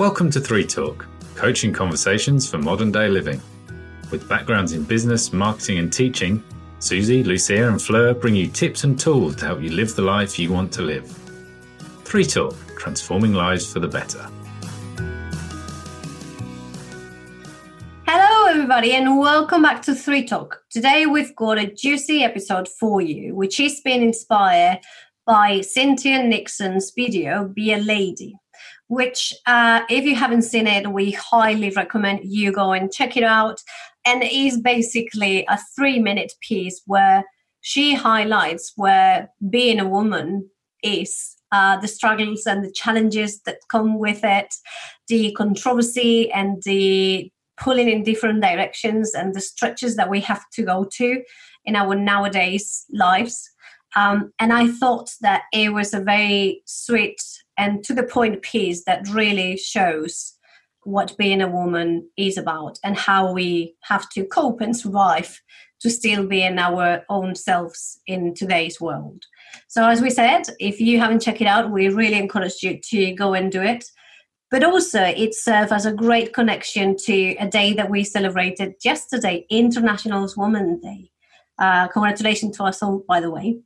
Welcome to Three Talk, coaching conversations for modern day living. With backgrounds in business, marketing, and teaching, Susie, Lucia, and Fleur bring you tips and tools to help you live the life you want to live. Three Talk, transforming lives for the better. Hello, everybody, and welcome back to Three Talk. Today, we've got a juicy episode for you, which is being inspired by Cynthia Nixon's video, Be a Lady which uh, if you haven't seen it we highly recommend you go and check it out. And it is basically a three minute piece where she highlights where being a woman is uh, the struggles and the challenges that come with it the controversy and the pulling in different directions and the stretches that we have to go to in our nowadays lives um, and i thought that it was a very sweet and to the point piece that really shows what being a woman is about and how we have to cope and survive to still be in our own selves in today's world. So, as we said, if you haven't checked it out, we really encourage you to go and do it. But also, it serves as a great connection to a day that we celebrated yesterday, International Women's Day. Uh, congratulations to us all, by the way.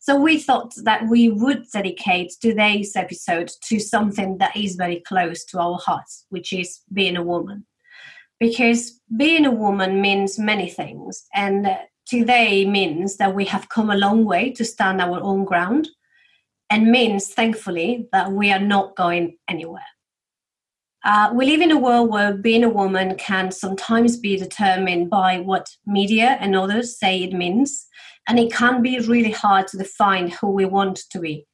So we thought that we would dedicate today's episode to something that is very close to our hearts, which is being a woman. Because being a woman means many things, and today means that we have come a long way to stand our own ground, and means, thankfully, that we are not going anywhere. Uh, we live in a world where being a woman can sometimes be determined by what media and others say it means, and it can be really hard to define who we want to be.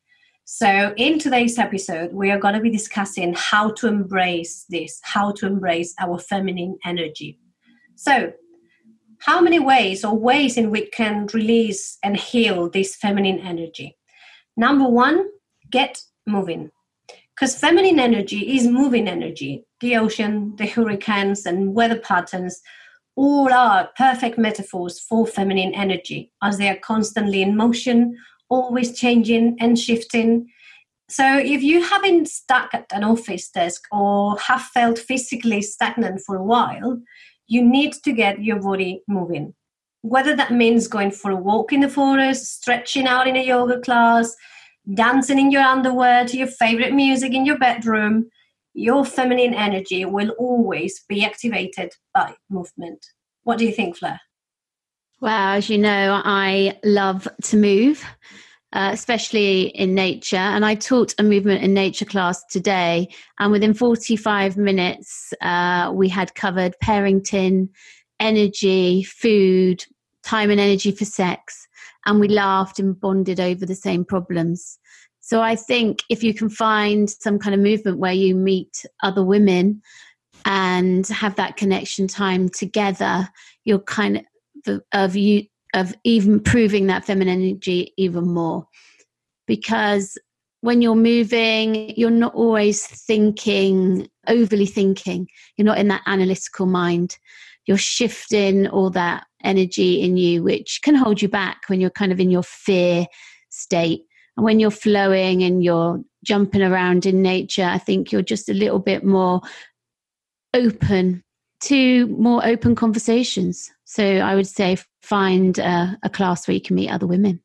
So, in today's episode, we are going to be discussing how to embrace this, how to embrace our feminine energy. So, how many ways or ways in which can release and heal this feminine energy? Number one, get moving. Because feminine energy is moving energy. The ocean, the hurricanes, and weather patterns all are perfect metaphors for feminine energy as they are constantly in motion, always changing and shifting. So, if you haven't stuck at an office desk or have felt physically stagnant for a while, you need to get your body moving. Whether that means going for a walk in the forest, stretching out in a yoga class, dancing in your underwear to your favorite music in your bedroom, your feminine energy will always be activated by movement. What do you think, Fleur? Well, as you know, I love to move, uh, especially in nature. And I taught a movement in nature class today. And within 45 minutes, uh, we had covered parenting, energy, food, time and energy for sex. And we laughed and bonded over the same problems. So I think if you can find some kind of movement where you meet other women and have that connection time together, you're kind of of you of even proving that feminine energy even more. Because when you're moving, you're not always thinking, overly thinking. You're not in that analytical mind. You're shifting all that energy in you, which can hold you back when you're kind of in your fear state and when you're flowing and you're jumping around in nature, I think you're just a little bit more open to more open conversations. So I would say find a, a class where you can meet other women.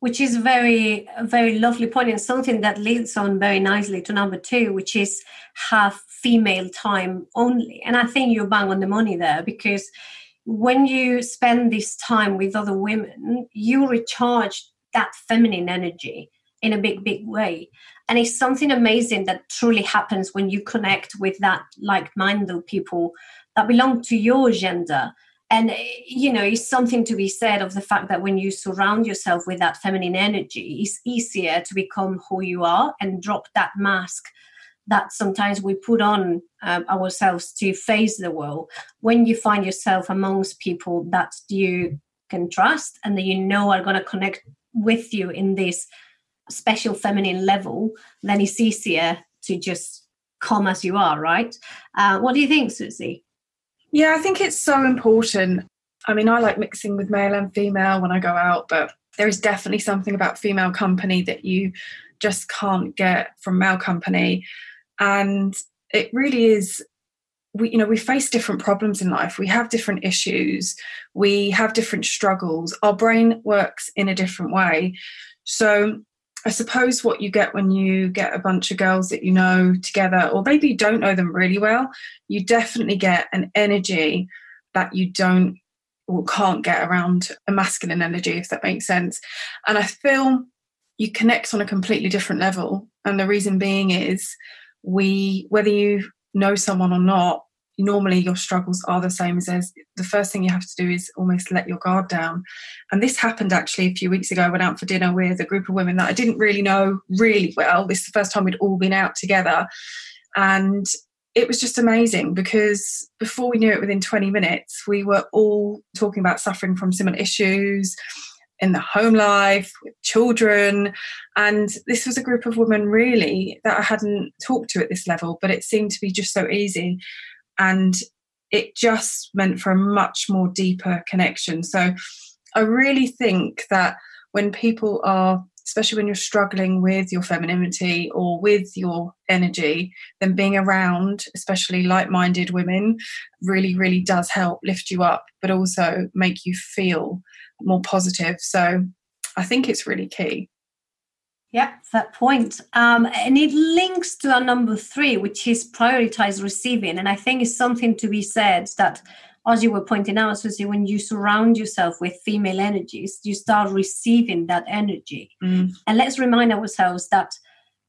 Which is very, very lovely point and something that leads on very nicely to number two, which is have female time only. And I think you're bang on the money there because when you spend this time with other women, you recharge that feminine energy in a big big way. And it's something amazing that truly happens when you connect with that like-minded people that belong to your gender. And you know it's something to be said of the fact that when you surround yourself with that feminine energy it's easier to become who you are and drop that mask that sometimes we put on um, ourselves to face the world. When you find yourself amongst people that you can trust and that you know are going to connect with you in this special feminine level, then it's easier to just come as you are, right? Uh, what do you think, Susie? Yeah, I think it's so important. I mean, I like mixing with male and female when I go out, but there is definitely something about female company that you just can't get from male company. And it really is we you know we face different problems in life. We have different issues. We have different struggles. Our brain works in a different way. So i suppose what you get when you get a bunch of girls that you know together or maybe you don't know them really well you definitely get an energy that you don't or can't get around a masculine energy if that makes sense. And i feel you connect on a completely different level. And the reason being is we whether you know someone or not normally your struggles are the same as theirs. The first thing you have to do is almost let your guard down. And this happened actually a few weeks ago. I went out for dinner with a group of women that I didn't really know really well. This is the first time we'd all been out together. And it was just amazing because before we knew it, within 20 minutes, we were all talking about suffering from similar issues in the home life, with children. And this was a group of women really that I hadn't talked to at this level, but it seemed to be just so easy. And it just meant for a much more deeper connection. So I really think that when people are especially when you're struggling with your femininity or with your energy, then being around, especially like minded women, really, really does help lift you up, but also make you feel more positive. So I think it's really key. Yeah, that point. Um, and it links to our number three, which is prioritize receiving. And I think it's something to be said that as you were pointing out, Susie, when you surround yourself with female energies, you start receiving that energy. Mm. And let's remind ourselves that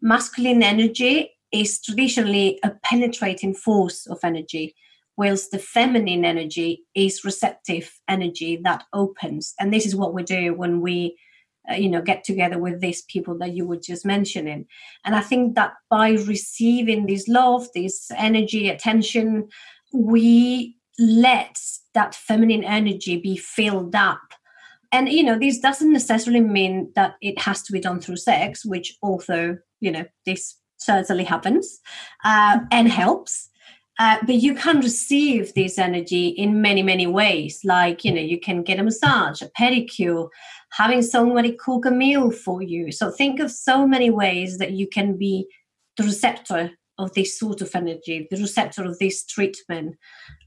masculine energy is traditionally a penetrating force of energy, whilst the feminine energy is receptive energy that opens. And this is what we do when we uh, you know get together with these people that you were just mentioning and i think that by receiving this love this energy attention we let that feminine energy be filled up. And you know this doesn't necessarily mean that it has to be done through sex which although you know this certainly happens uh, and helps. Uh, but you can receive this energy in many many ways. Like you know you can get a massage a pedicure having somebody cook a meal for you. So think of so many ways that you can be the receptor of this sort of energy, the receptor of this treatment.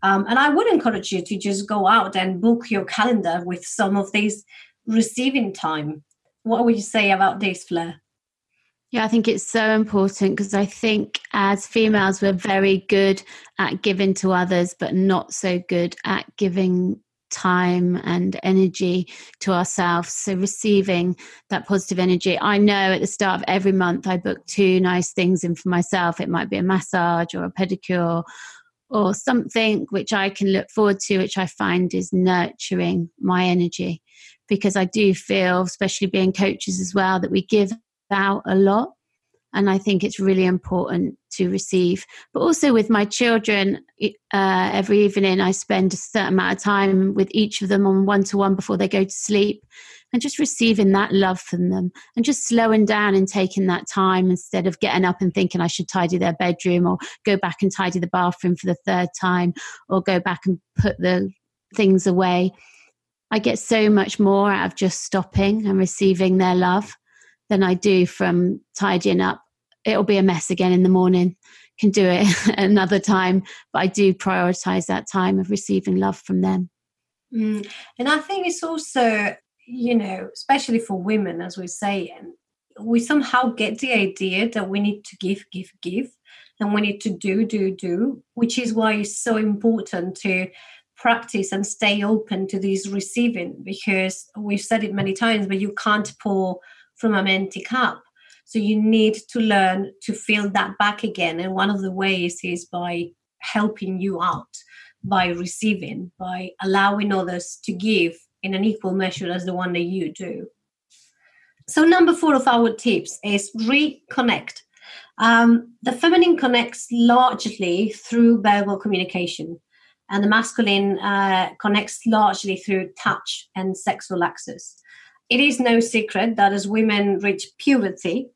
Um, and I would encourage you to just go out and book your calendar with some of these receiving time. What would you say about this, Fleur? Yeah, I think it's so important because I think as females, we're very good at giving to others, but not so good at giving time and energy to ourselves. So, receiving that positive energy. I know at the start of every month, I book two nice things in for myself. It might be a massage or a pedicure or something which I can look forward to, which I find is nurturing my energy. Because I do feel, especially being coaches as well, that we give out a lot and I think it's really important to receive. But also with my children, uh, every evening I spend a certain amount of time with each of them on one to one before they go to sleep, and just receiving that love from them, and just slowing down and taking that time instead of getting up and thinking I should tidy their bedroom or go back and tidy the bathroom for the third time or go back and put the things away. I get so much more out of just stopping and receiving their love than I do from tidying up it'll be a mess again in the morning. Can do it another time, but I do prioritize that time of receiving love from them. Mm. And I think it's also, you know, especially for women, as we say, we somehow get the idea that we need to give, give, give, and we need to do, do, do, which is why it's so important to practice and stay open to this receiving because we've said it many times, but you can't pour from an empty cup. So you need to learn to feel that back again. And one of the ways is by helping you out, by receiving, by allowing others to give in an equal measure as the one that you do. So, number four of our tips is reconnect. Um, the feminine connects largely through verbal communication, and the masculine uh, connects largely through touch and sexual access. It is no secret that as women reach puberty,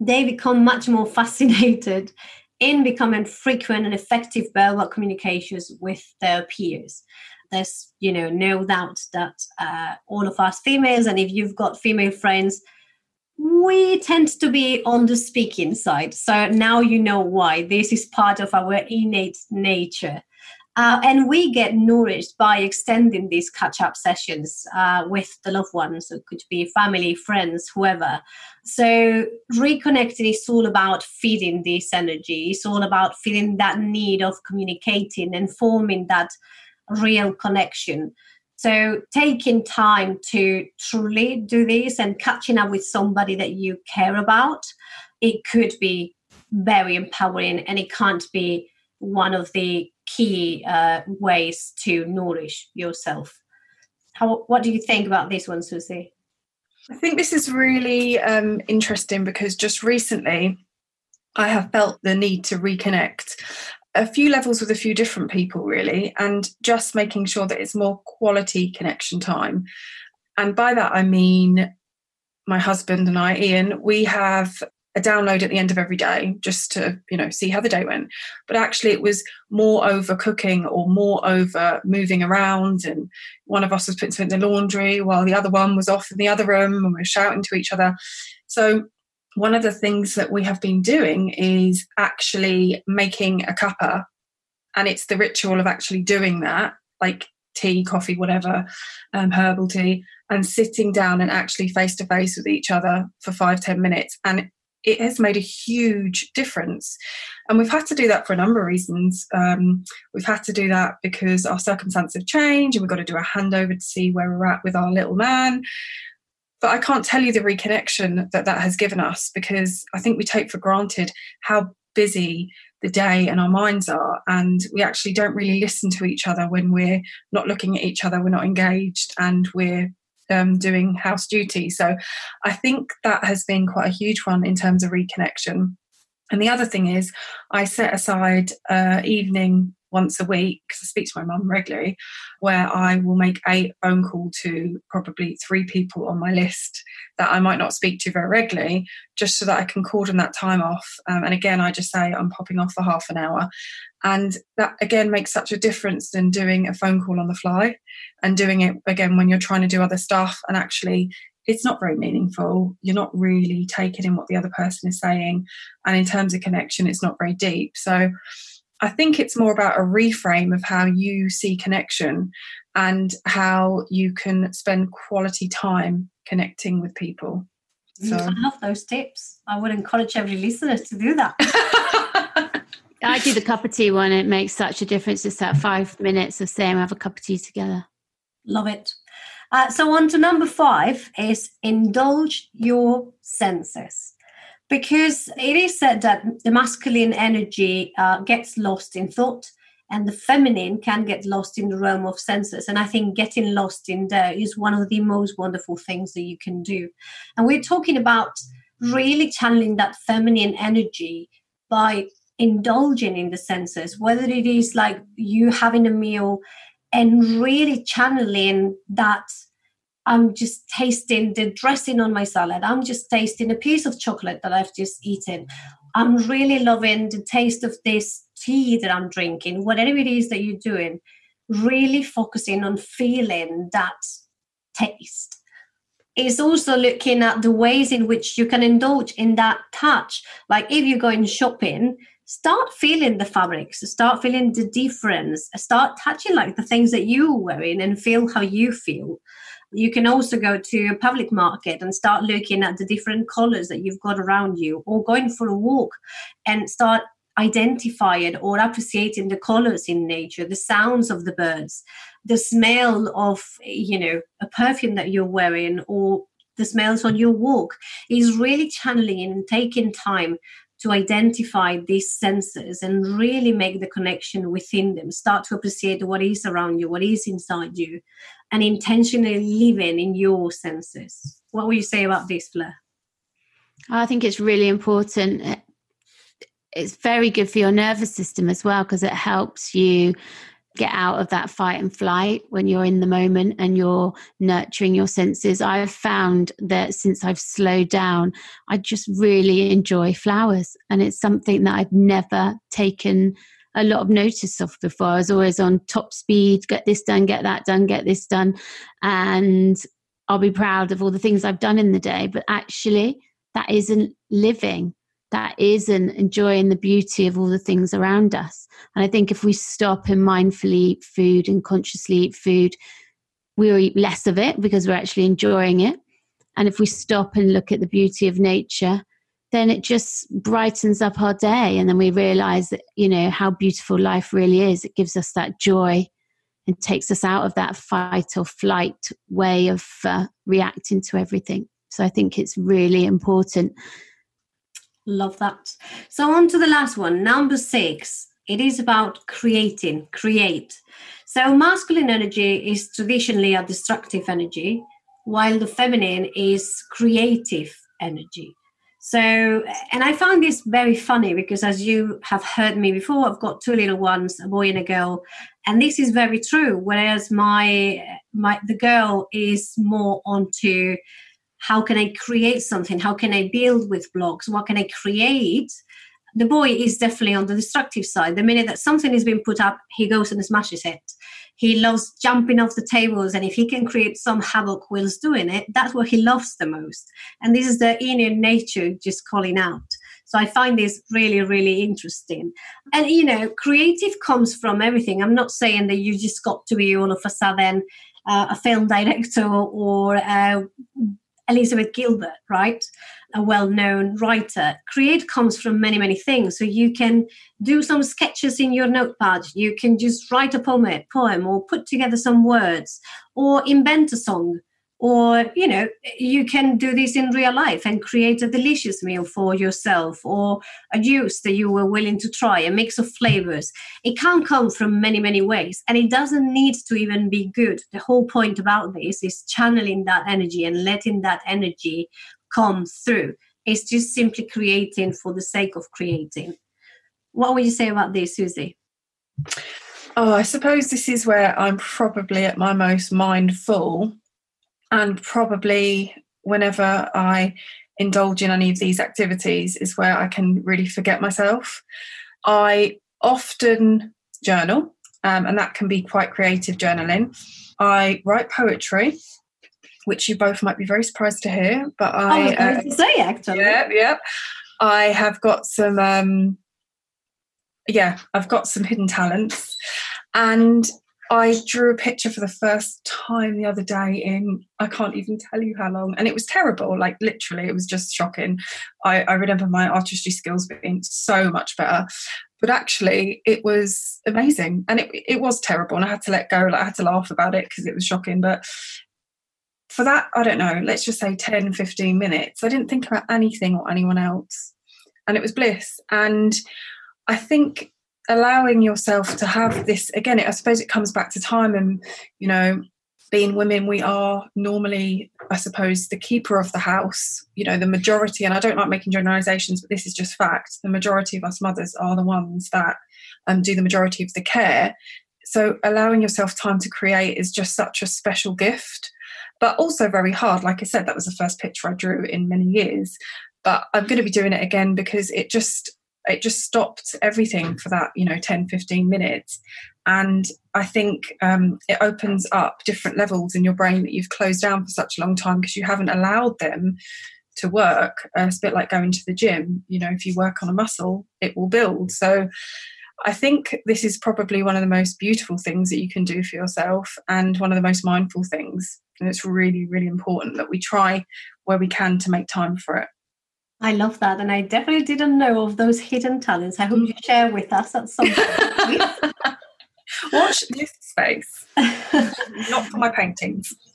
they become much more fascinated in becoming frequent and effective verbal communications with their peers. There's, you know, no doubt that uh, all of us females, and if you've got female friends, we tend to be on the speaking side. So now you know why. This is part of our innate nature. Uh, and we get nourished by extending these catch up sessions uh, with the loved ones. It could be family, friends, whoever. So, reconnecting is all about feeding this energy. It's all about feeling that need of communicating and forming that real connection. So, taking time to truly do this and catching up with somebody that you care about, it could be very empowering and it can't be one of the key uh, ways to nourish yourself. How, what do you think about this one, Susie? I think this is really um, interesting because just recently I have felt the need to reconnect a few levels with a few different people, really, and just making sure that it's more quality connection time. And by that, I mean my husband and I, Ian, we have a download at the end of every day just to you know see how the day went. But actually it was more over cooking or more over moving around and one of us was putting something in the laundry while the other one was off in the other room and we were shouting to each other. So one of the things that we have been doing is actually making a cuppa and it's the ritual of actually doing that like tea coffee whatever um, herbal tea and sitting down and actually face to face with each other for five ten minutes. And it has made a huge difference. And we've had to do that for a number of reasons. Um, we've had to do that because our circumstances have changed and we've got to do a handover to see where we're at with our little man. But I can't tell you the reconnection that that has given us because I think we take for granted how busy the day and our minds are. And we actually don't really listen to each other when we're not looking at each other, we're not engaged, and we're um, doing house duty. So I think that has been quite a huge one in terms of reconnection. And the other thing is, I set aside uh, evening once a week because I speak to my mum regularly, where I will make a phone call to probably three people on my list that I might not speak to very regularly, just so that I can cordon that time off. Um, and again, I just say I'm popping off for half an hour, and that again makes such a difference than doing a phone call on the fly and doing it again when you're trying to do other stuff and actually it's not very meaningful. You're not really taking in what the other person is saying. And in terms of connection, it's not very deep. So I think it's more about a reframe of how you see connection and how you can spend quality time connecting with people. So. I love those tips. I would encourage every listener to do that. I do the cup of tea one. It makes such a difference. It's that five minutes of saying, have a cup of tea together. Love it. Uh, so, on to number five is indulge your senses. Because it is said that the masculine energy uh, gets lost in thought and the feminine can get lost in the realm of senses. And I think getting lost in there is one of the most wonderful things that you can do. And we're talking about really channeling that feminine energy by indulging in the senses, whether it is like you having a meal and really channeling that I'm just tasting the dressing on my salad. I'm just tasting a piece of chocolate that I've just eaten. I'm really loving the taste of this tea that I'm drinking, whatever it is that you're doing, really focusing on feeling that taste. It's also looking at the ways in which you can indulge in that touch. Like if you're going shopping, start feeling the fabrics, start feeling the difference, start touching like the things that you're wearing and feel how you feel. You can also go to a public market and start looking at the different colors that you've got around you, or going for a walk and start identifying or appreciating the colors in nature, the sounds of the birds, the smell of, you know, a perfume that you're wearing, or the smells on your walk. Is really channeling and taking time to identify these senses and really make the connection within them. Start to appreciate what is around you, what is inside you, and intentionally living in your senses. What will you say about this, Fleur? I think it's really important. It's very good for your nervous system as well because it helps you get out of that fight and flight when you're in the moment and you're nurturing your senses. I've found that since I've slowed down, I just really enjoy flowers. And it's something that I'd never taken a lot of notice of before. I was always on top speed, get this done, get that done, get this done. And I'll be proud of all the things I've done in the day. But actually, that isn't living that isn't enjoying the beauty of all the things around us. And I think if we stop and mindfully eat food and consciously eat food, we'll eat less of it because we're actually enjoying it. And if we stop and look at the beauty of nature, then it just brightens up our day. And then we realize that, you know, how beautiful life really is. It gives us that joy and takes us out of that fight or flight way of uh, reacting to everything. So I think it's really important Love that. So, on to the last one, number six. It is about creating, create. So, masculine energy is traditionally a destructive energy, while the feminine is creative energy. So, and I found this very funny because, as you have heard me before, I've got two little ones, a boy and a girl, and this is very true. Whereas my my the girl is more onto how can I create something? How can I build with blocks? What can I create? The boy is definitely on the destructive side. The minute that something is being put up, he goes and smashes it. He loves jumping off the tables, and if he can create some havoc whilst doing it, that's what he loves the most. And this is the inner nature just calling out. So I find this really, really interesting. And you know, creative comes from everything. I'm not saying that you just got to be all of a sudden uh, a film director or uh, Elizabeth Gilbert, right? A well known writer. Create comes from many, many things. So you can do some sketches in your notepad. You can just write a poem, poem or put together some words or invent a song or you know you can do this in real life and create a delicious meal for yourself or a juice that you were willing to try a mix of flavors. It can come from many many ways and it doesn't need to even be good. The whole point about this is channeling that energy and letting that energy come through. It's just simply creating for the sake of creating. What would you say about this susie? Oh, I suppose this is where I'm probably at my most mindful and probably whenever I indulge in any of these activities is where I can really forget myself. I often journal, um, and that can be quite creative journaling. I write poetry, which you both might be very surprised to hear, but I, I was uh, to say actually, yeah, yeah. I have got some, um, yeah, I've got some hidden talents, and I drew a picture for the first time the other day in I can't even tell you how long, and it was terrible. Like literally, it was just shocking. I, I remember my artistry skills being so much better, but actually, it was amazing, and it it was terrible, and I had to let go. Like I had to laugh about it because it was shocking. But for that, I don't know. Let's just say 10, 15 minutes. I didn't think about anything or anyone else, and it was bliss. And I think allowing yourself to have this again i suppose it comes back to time and you know being women we are normally i suppose the keeper of the house you know the majority and i don't like making generalizations but this is just fact the majority of us mothers are the ones that um, do the majority of the care. So allowing yourself time to create is just such a special gift but also very hard. Like i said that was the first picture i drew in many years but i'm going to be doing it again because it just it just stopped everything for that you know 10 15 minutes and i think um, it opens up different levels in your brain that you've closed down for such a long time because you haven't allowed them to work uh, it's a bit like going to the gym you know if you work on a muscle it will build so I think this is probably one of the most beautiful things that you can do for yourself and one of the most mindful things. And it's really, really important that we try where we can to make time for it. I love that. And I definitely didn't know of those hidden talents. I hope you share with us at some point. Watch this space. Not for my paintings.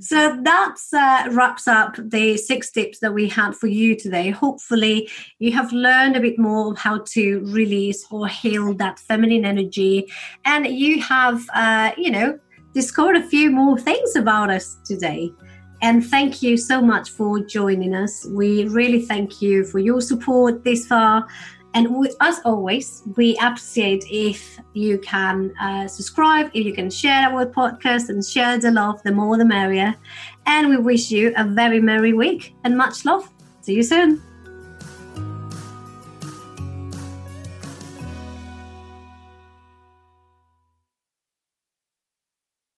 so that uh, wraps up the six tips that we had for you today. Hopefully, you have learned a bit more of how to release or heal that feminine energy, and you have, uh, you know, discovered a few more things about us today. And thank you so much for joining us. We really thank you for your support this far. And we, as always, we appreciate if you can uh, subscribe, if you can share our podcast and share the love, the more the merrier. And we wish you a very merry week and much love. See you soon.